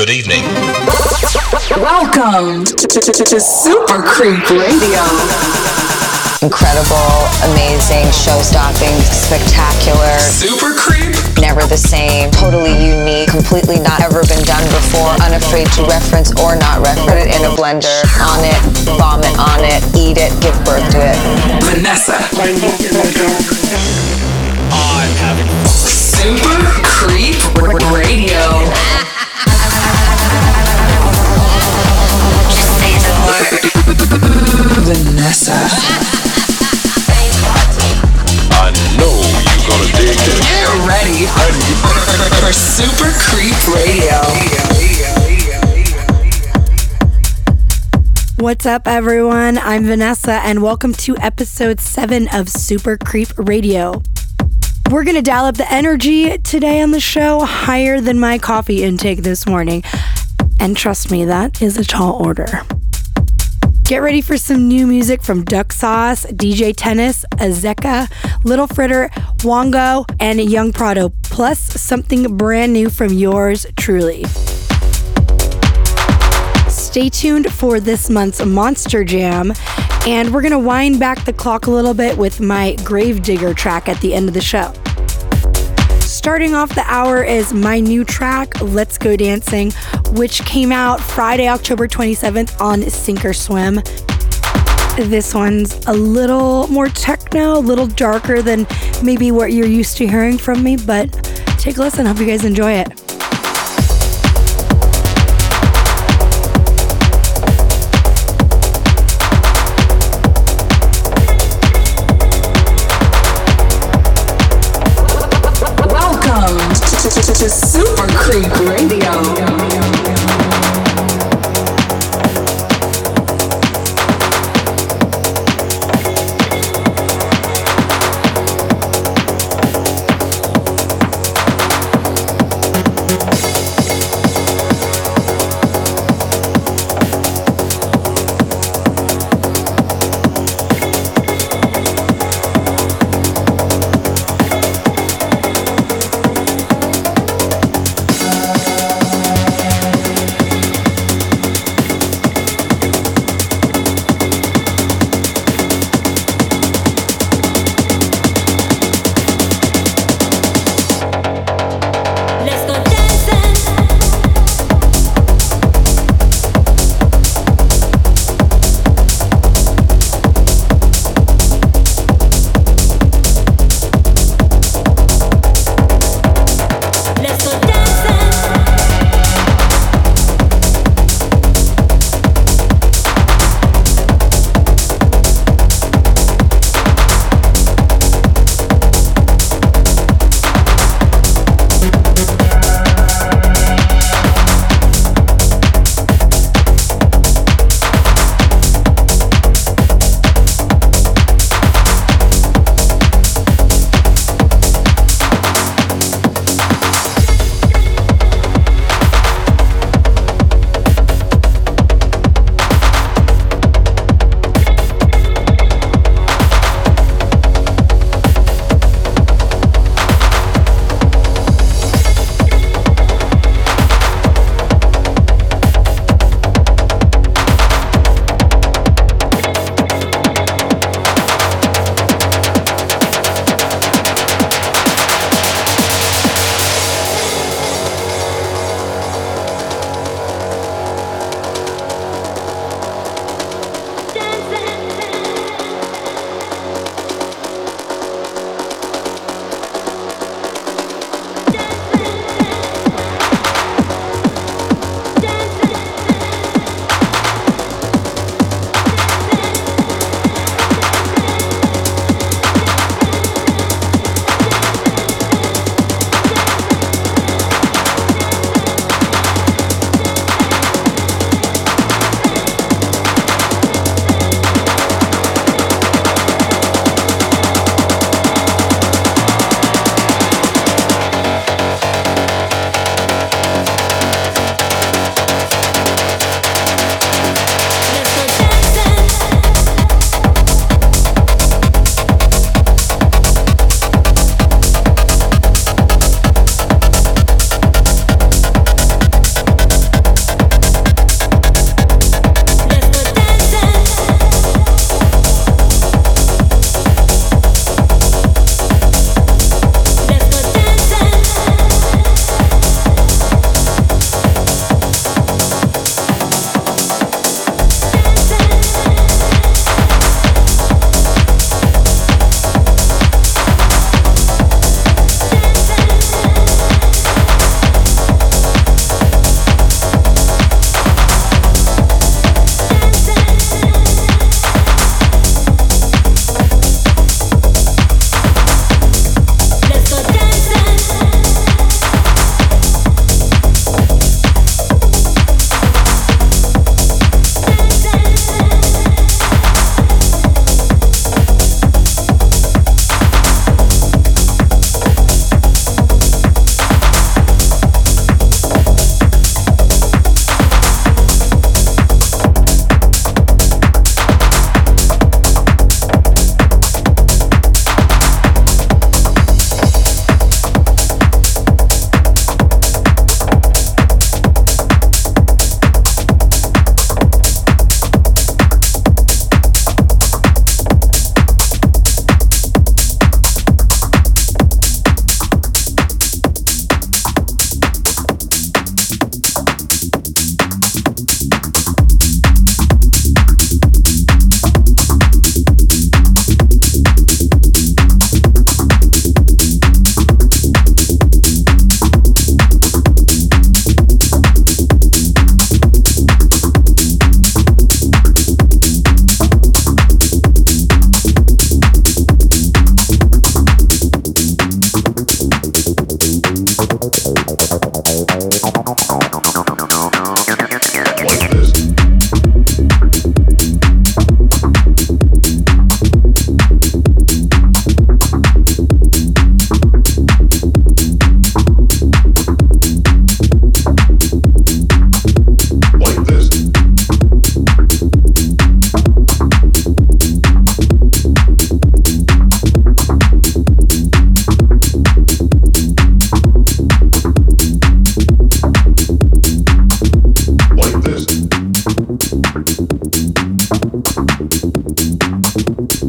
Good evening. Welcome to, to, to, to Super Creep Radio. Incredible, amazing, show-stopping, spectacular. Super Creep. Never the same, totally unique, completely not ever been done before, unafraid to reference or not reference. Put it in a blender, on it, vomit on it, eat it, give birth to it. Vanessa. I'm having Super Creep Radio. Vanessa. I know you're gonna dig this. Get ready for Super Creep Radio. What's up, everyone? I'm Vanessa, and welcome to episode 7 of Super Creep Radio. We're going to dial up the energy today on the show higher than my coffee intake this morning. And trust me, that is a tall order. Get ready for some new music from Duck Sauce, DJ Tennis, Azzecca, Little Fritter, Wongo, and YUNG PRADO, plus something brand new from yours truly. Stay tuned for this month's Monster Jam, and we're gonna wind back the clock a little bit with my Gravedigger track at the end of the show. Starting off the hour is my new track, Let's Go Dancing, which came out Friday, October 27th on Sink or Swim. This one's a little more techno, a little darker than maybe what you're used to hearing from me, but take a listen. Hope you guys enjoy it. To, Super Creep Radio.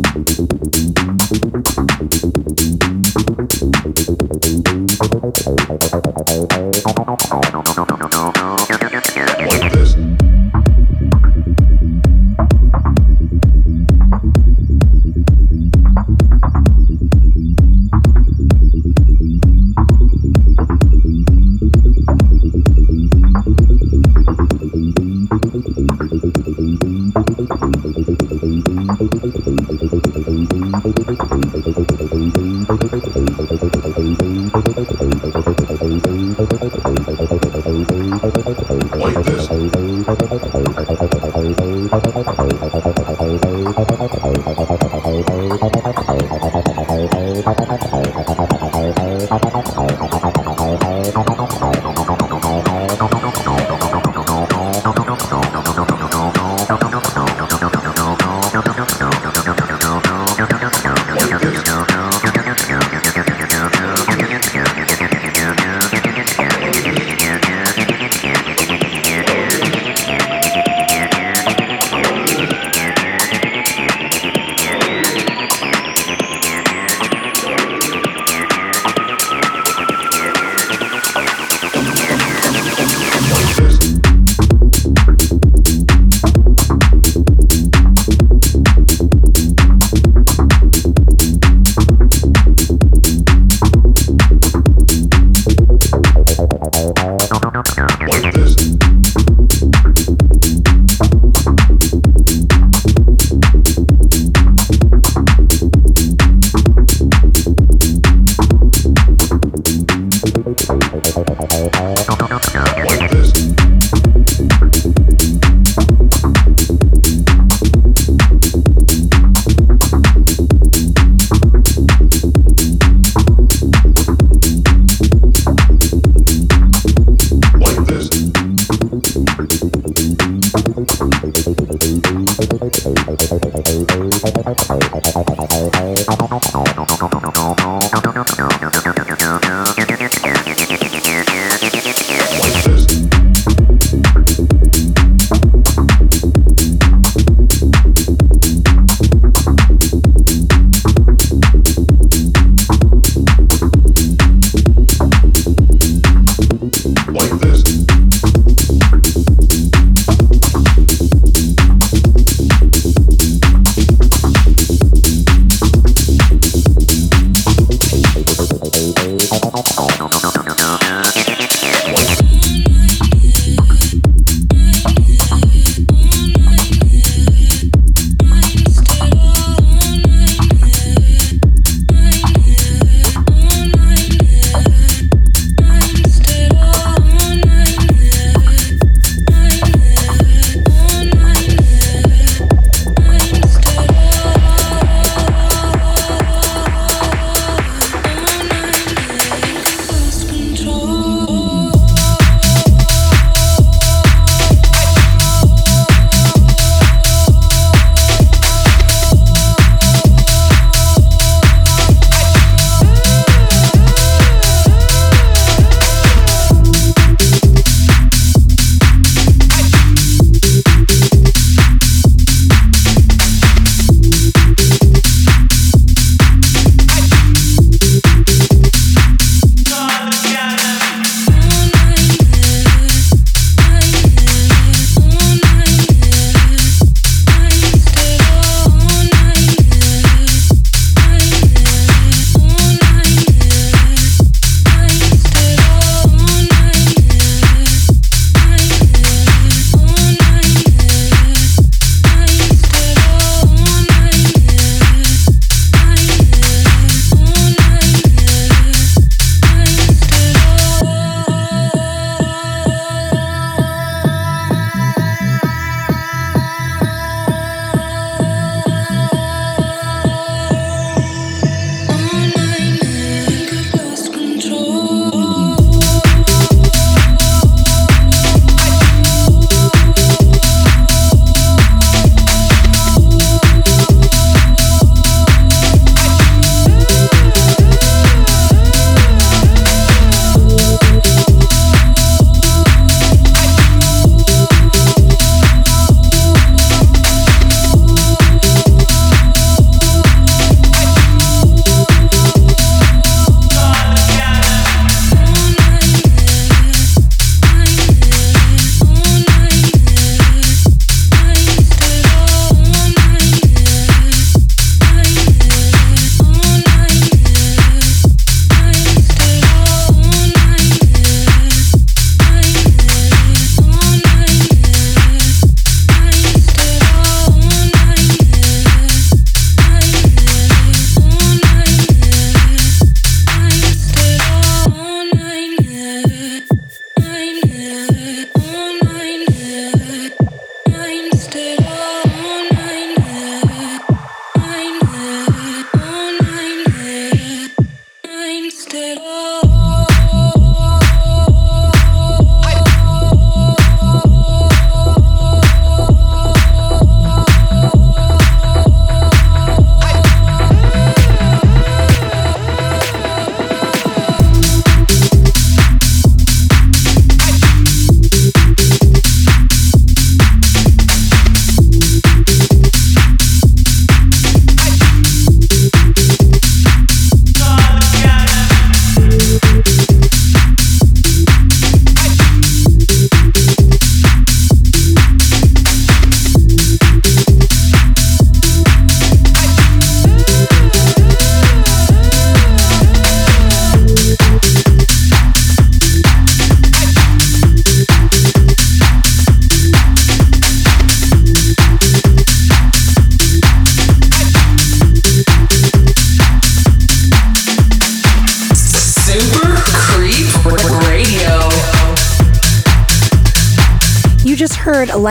Thank you.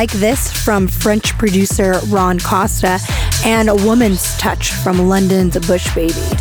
Like This from French producer Ron Costa and A Woman's Touch from London's Bush Baby.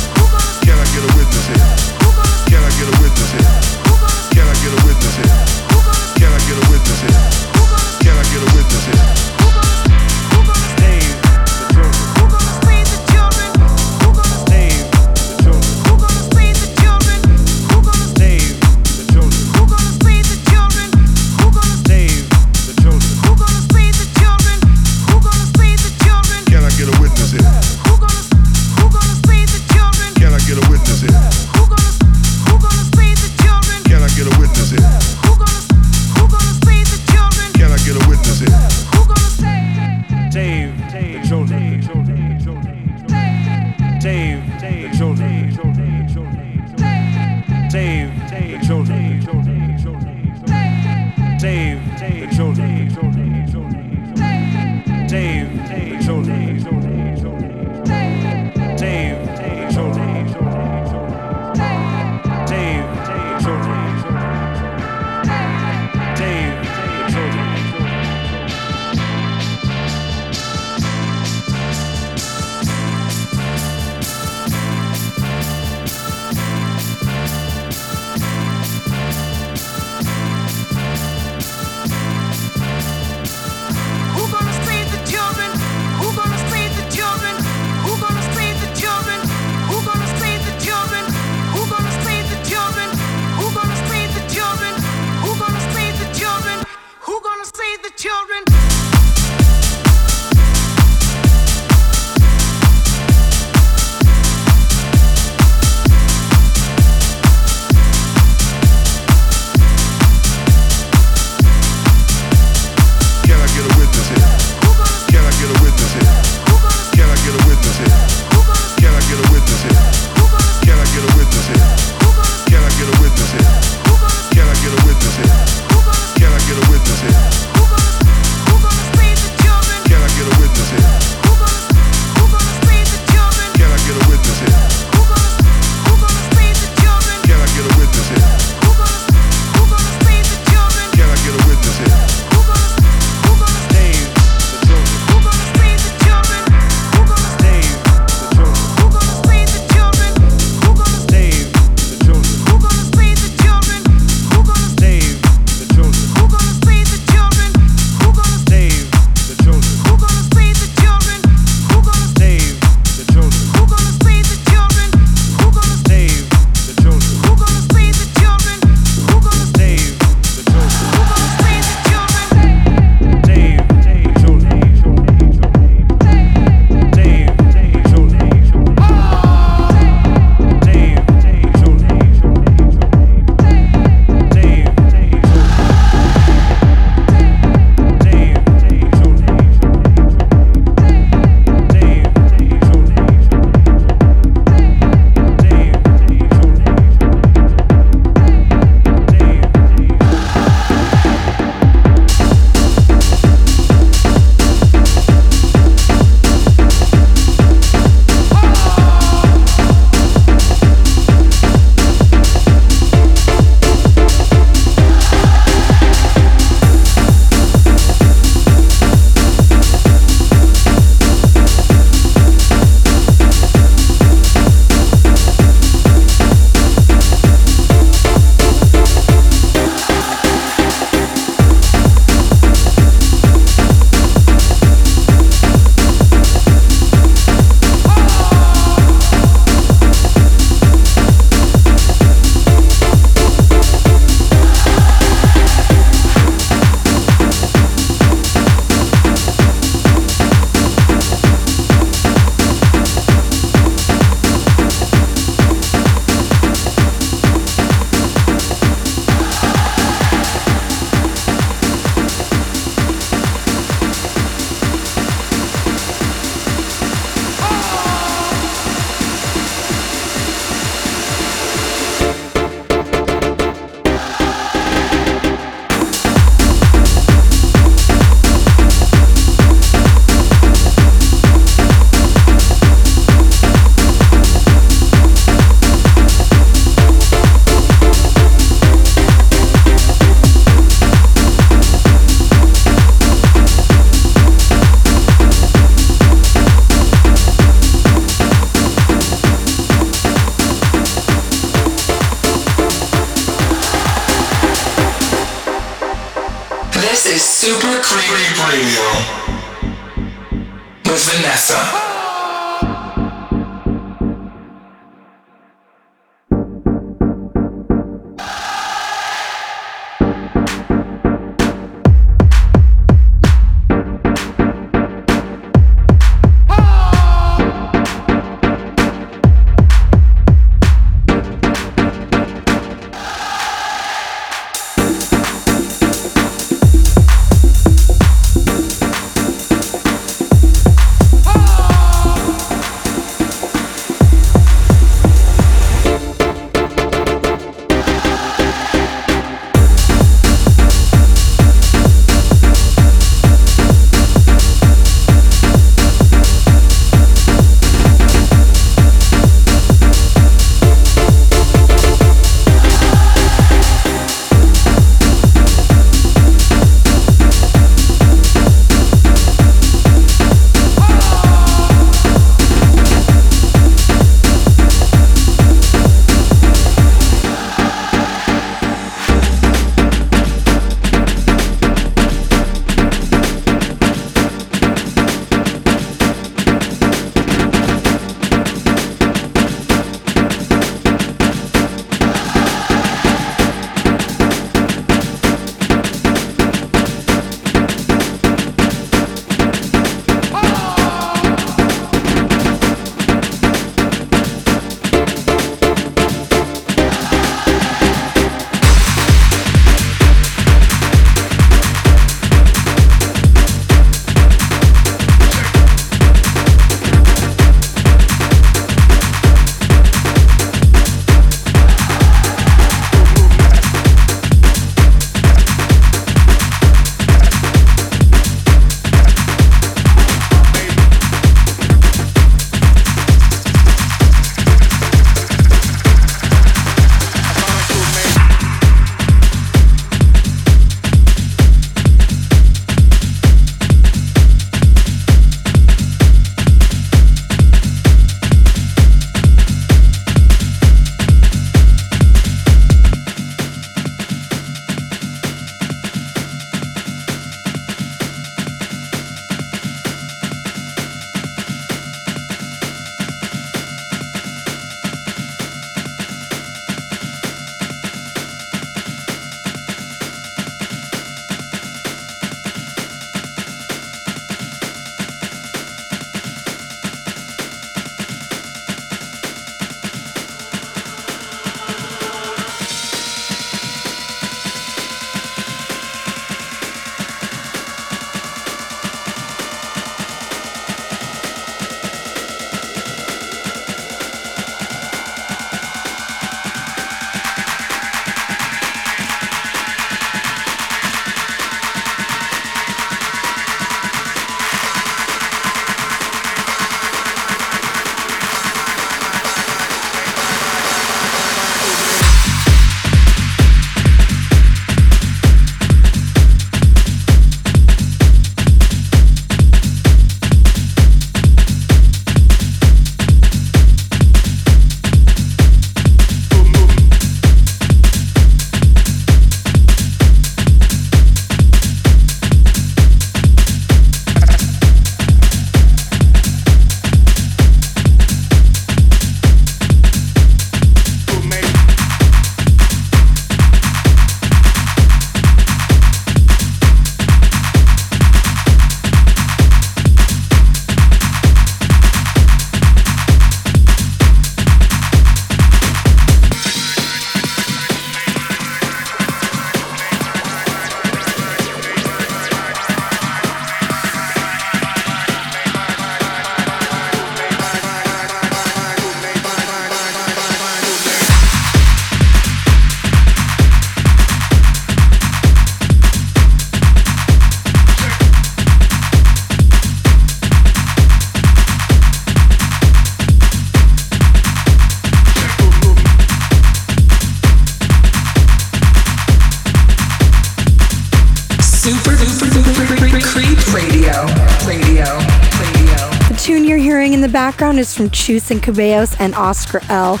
Is from Chus and Ceballos and Oscar L.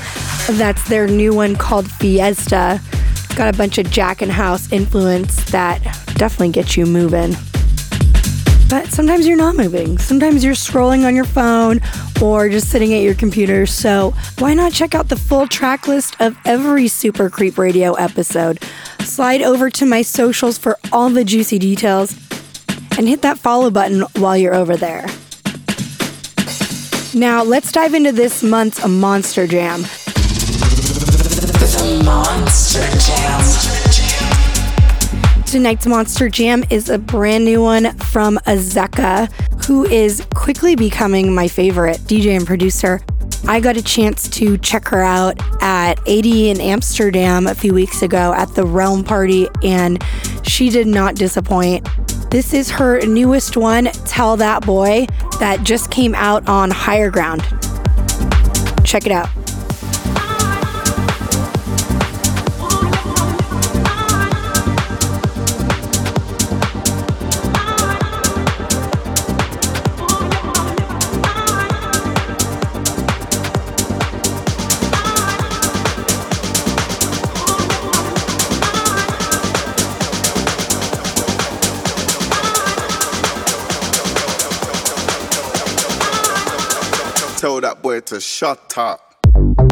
That's their new one called Fiesta. Got a bunch of Jackin' House influence that definitely gets you moving. But sometimes you're not moving. Sometimes you're scrolling on your phone or just sitting at your computer. So why not check out the full track list of every Super Creep Radio episode? Slide over to my socials for all the juicy details and hit that follow button while you're over there. Now, let's dive into this month's Monster Jam. The Monster Jam. Tonight's Monster Jam is a brand new one from Azzecca, who is quickly becoming my favorite DJ and producer. I got a chance to check her out at ADE in Amsterdam a few weeks ago at the Realm Party, and she did not disappoint. This is her newest one, Tell That Boy, that just came out on Higher Ground. Check it out. That boy to shut up.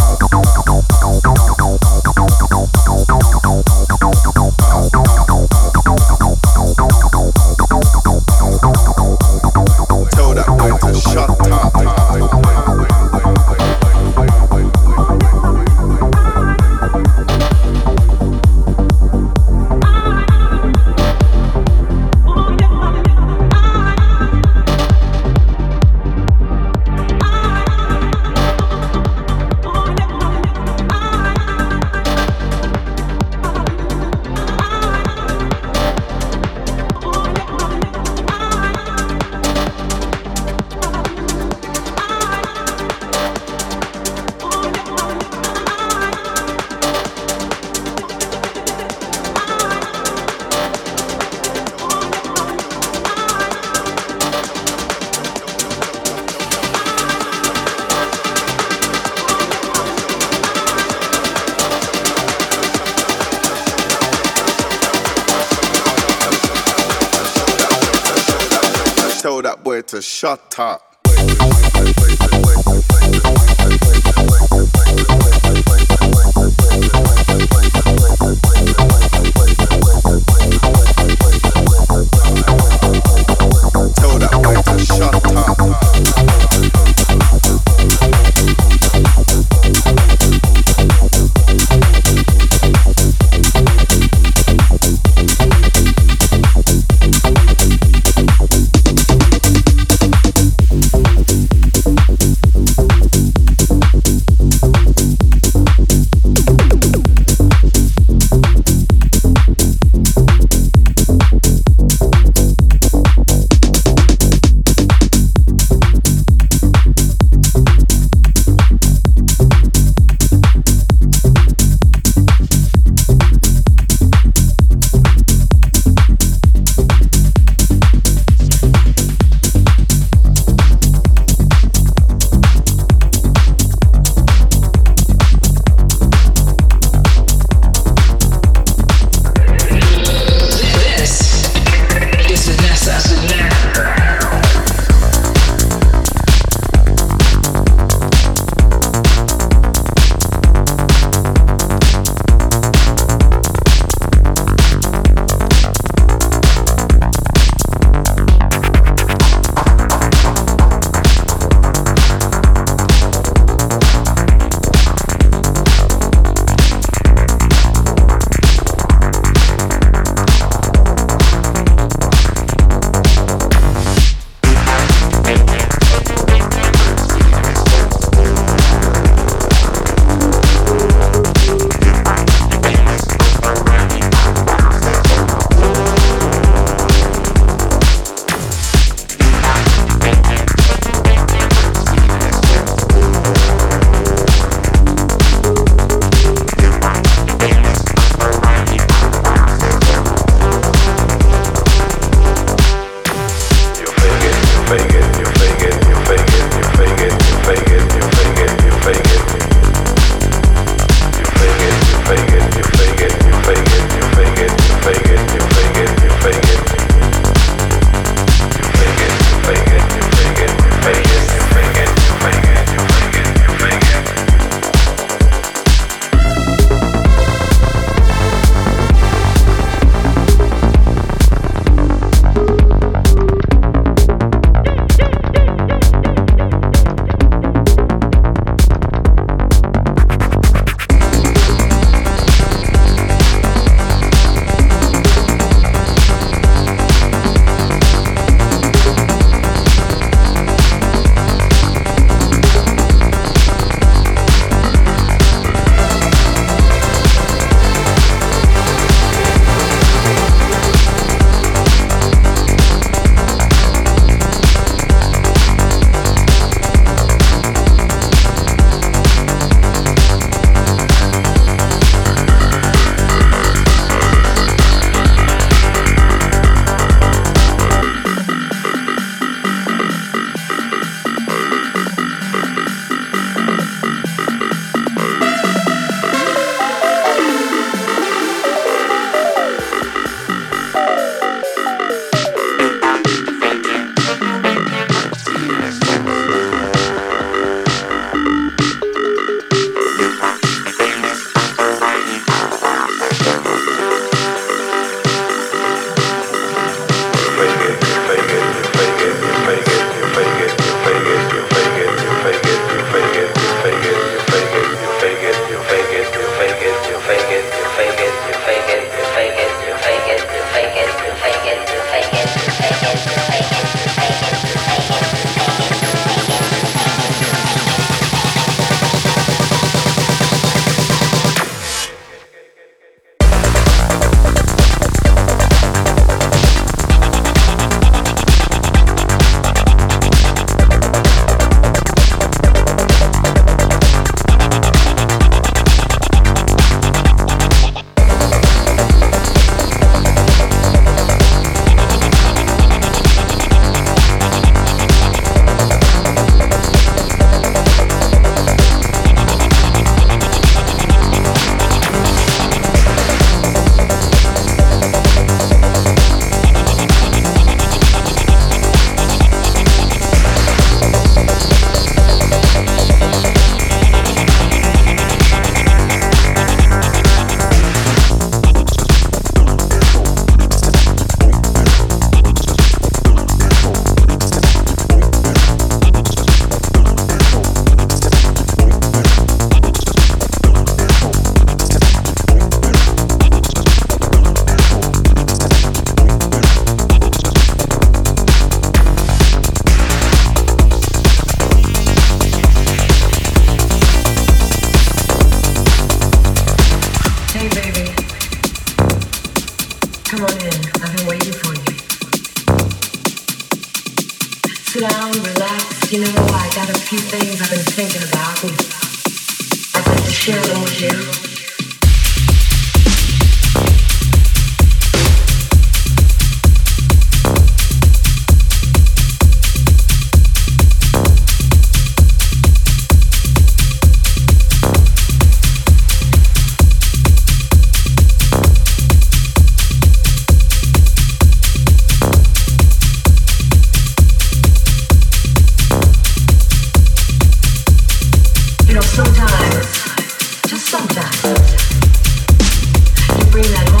bring that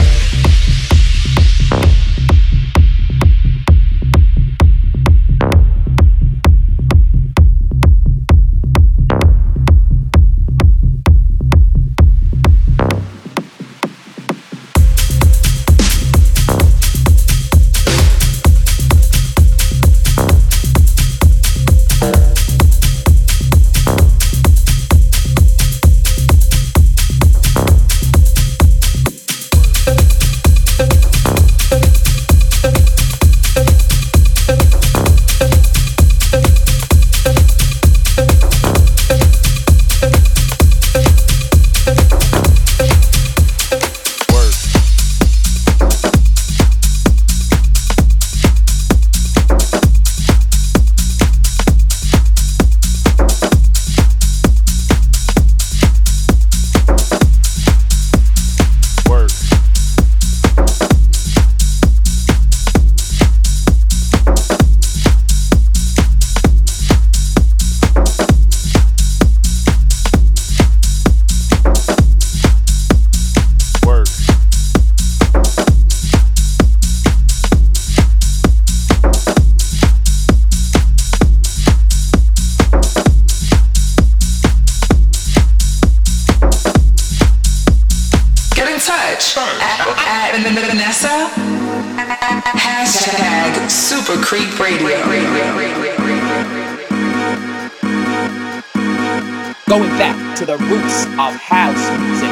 Going back to the roots of house music.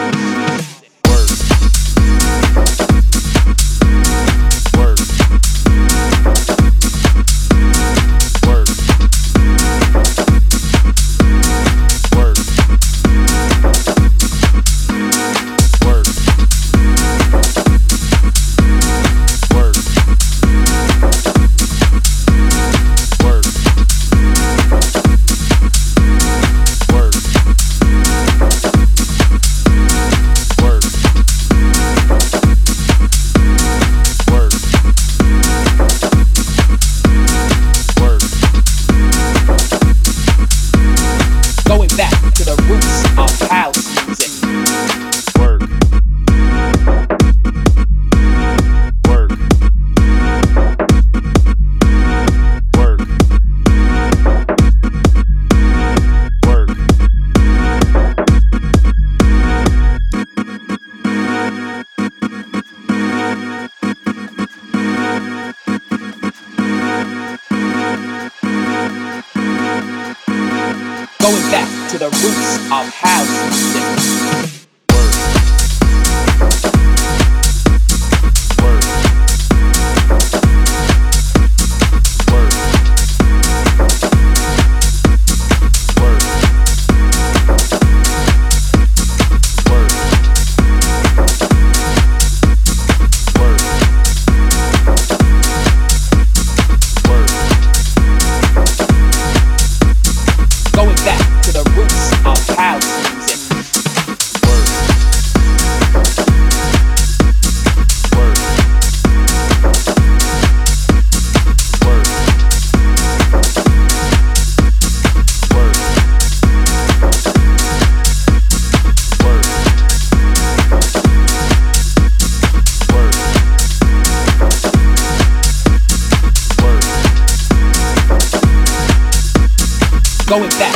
Going back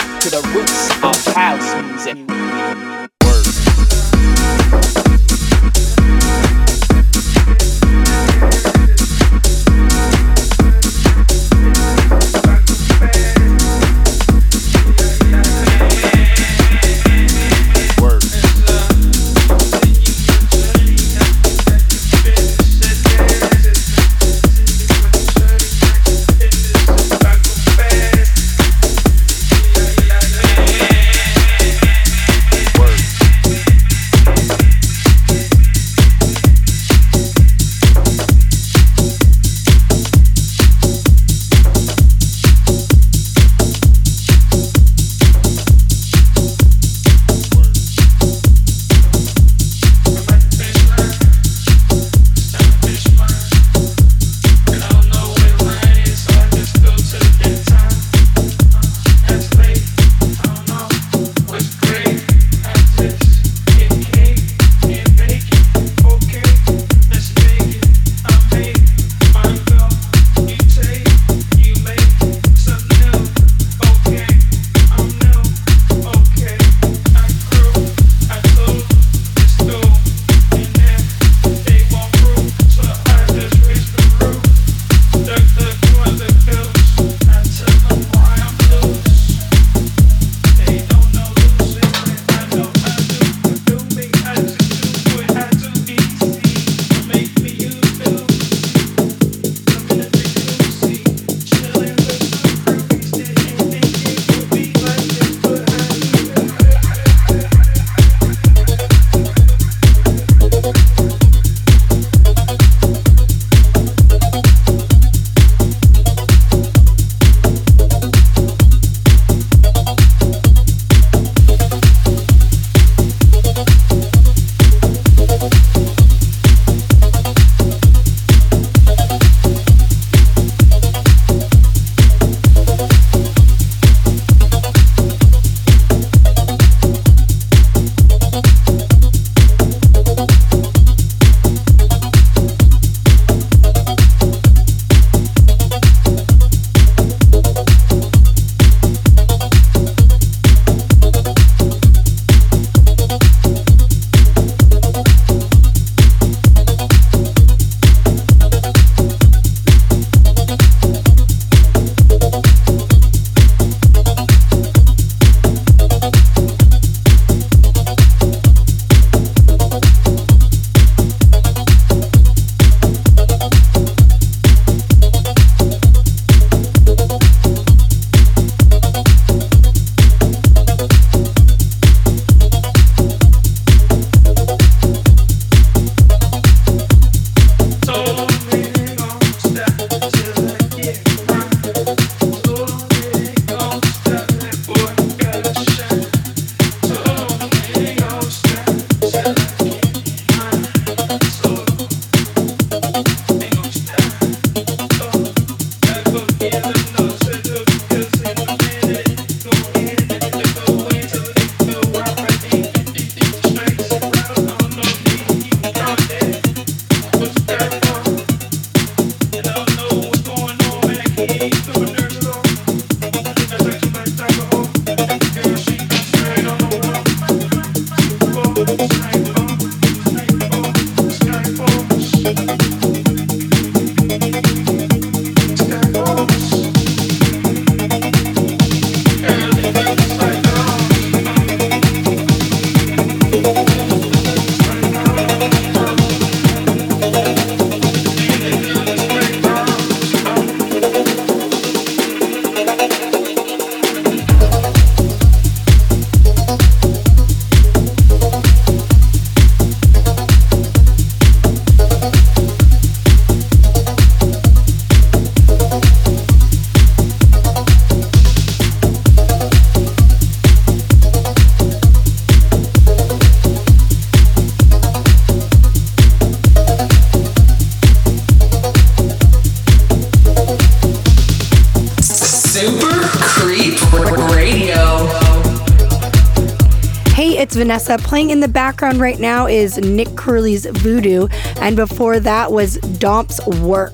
VNSSA. Playing in the background right now is Nick Curly's Voodoo, and before that was Domp's Work.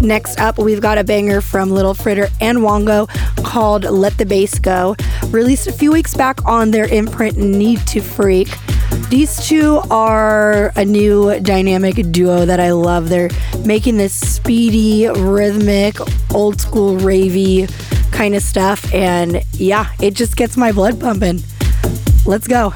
Next up, we've got a banger from Little Fritter and Wongo called Let the Bass Go, released a few weeks back on their imprint Need to Freak. These two are a new dynamic duo that I love. They're making this speedy, rhythmic, old school ravey kind of stuff, and yeah, it just gets my blood pumping. Let's go.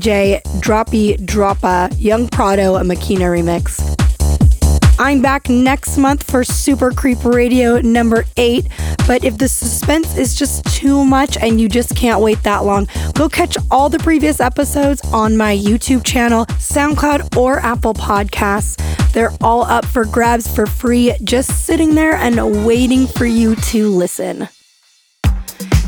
PPJ, Droppy Droppa, YUNG PRADO, a Makina remix. I'm back next month for Super Creep Radio number 8. But if the suspense is just too much and you just can't wait that long, go catch all the previous episodes on my YouTube channel, SoundCloud, or Apple Podcasts. They're all up for grabs for free, just sitting there and waiting for you to listen.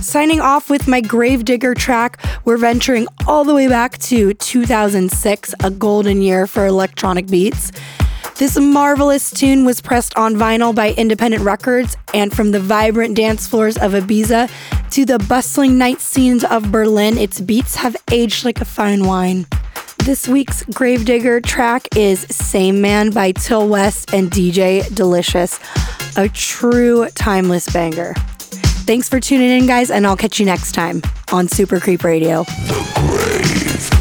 Signing off with my Gravedigger track, we're venturing all the way back to 2006, a golden year for electronic beats. This marvelous tune was pressed on vinyl by independent records, and from the vibrant dance floors of Ibiza to the bustling night scenes of Berlin, its beats have aged like a fine wine. This week's Gravedigger track is Same Man by Till West and DJ Delicious, a true timeless banger. Thanks for tuning in, guys, and I'll catch you next time on Super Creep Radio.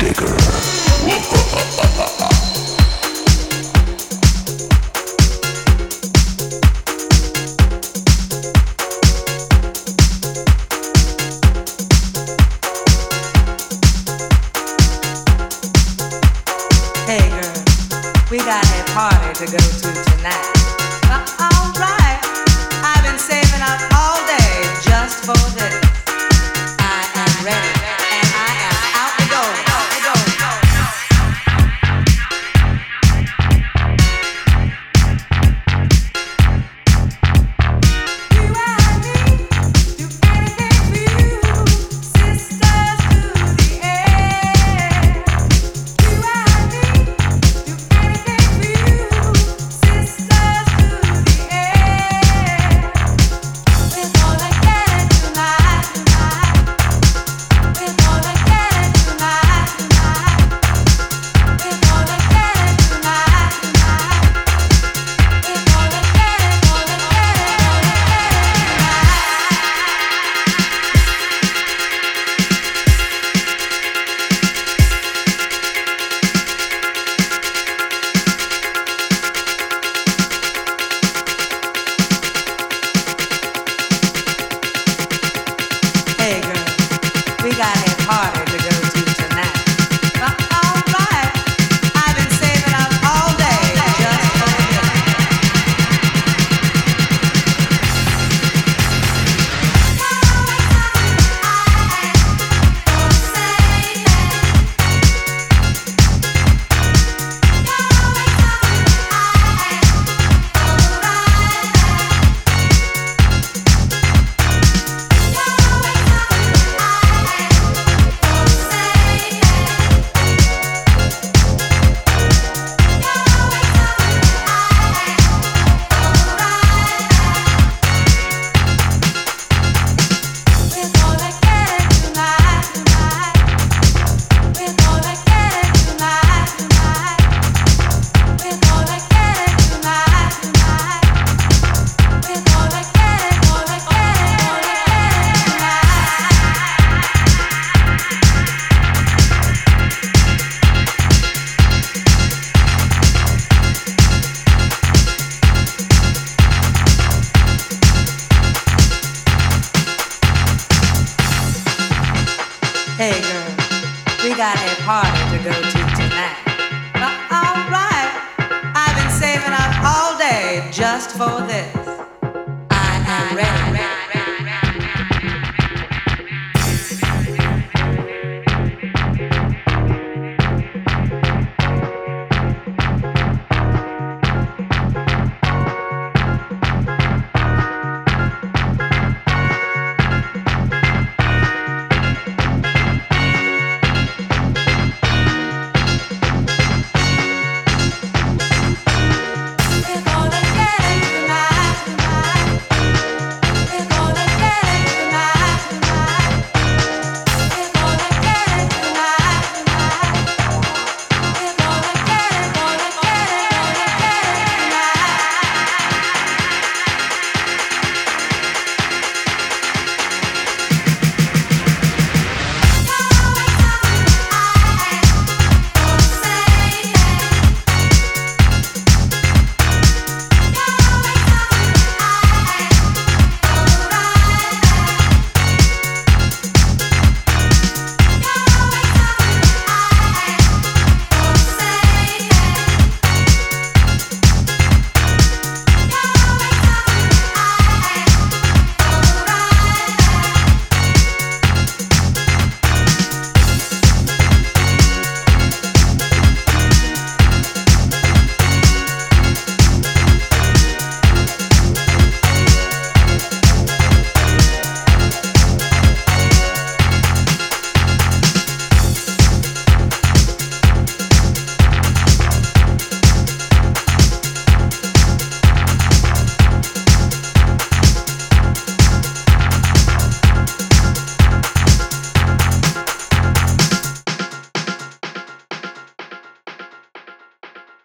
Hey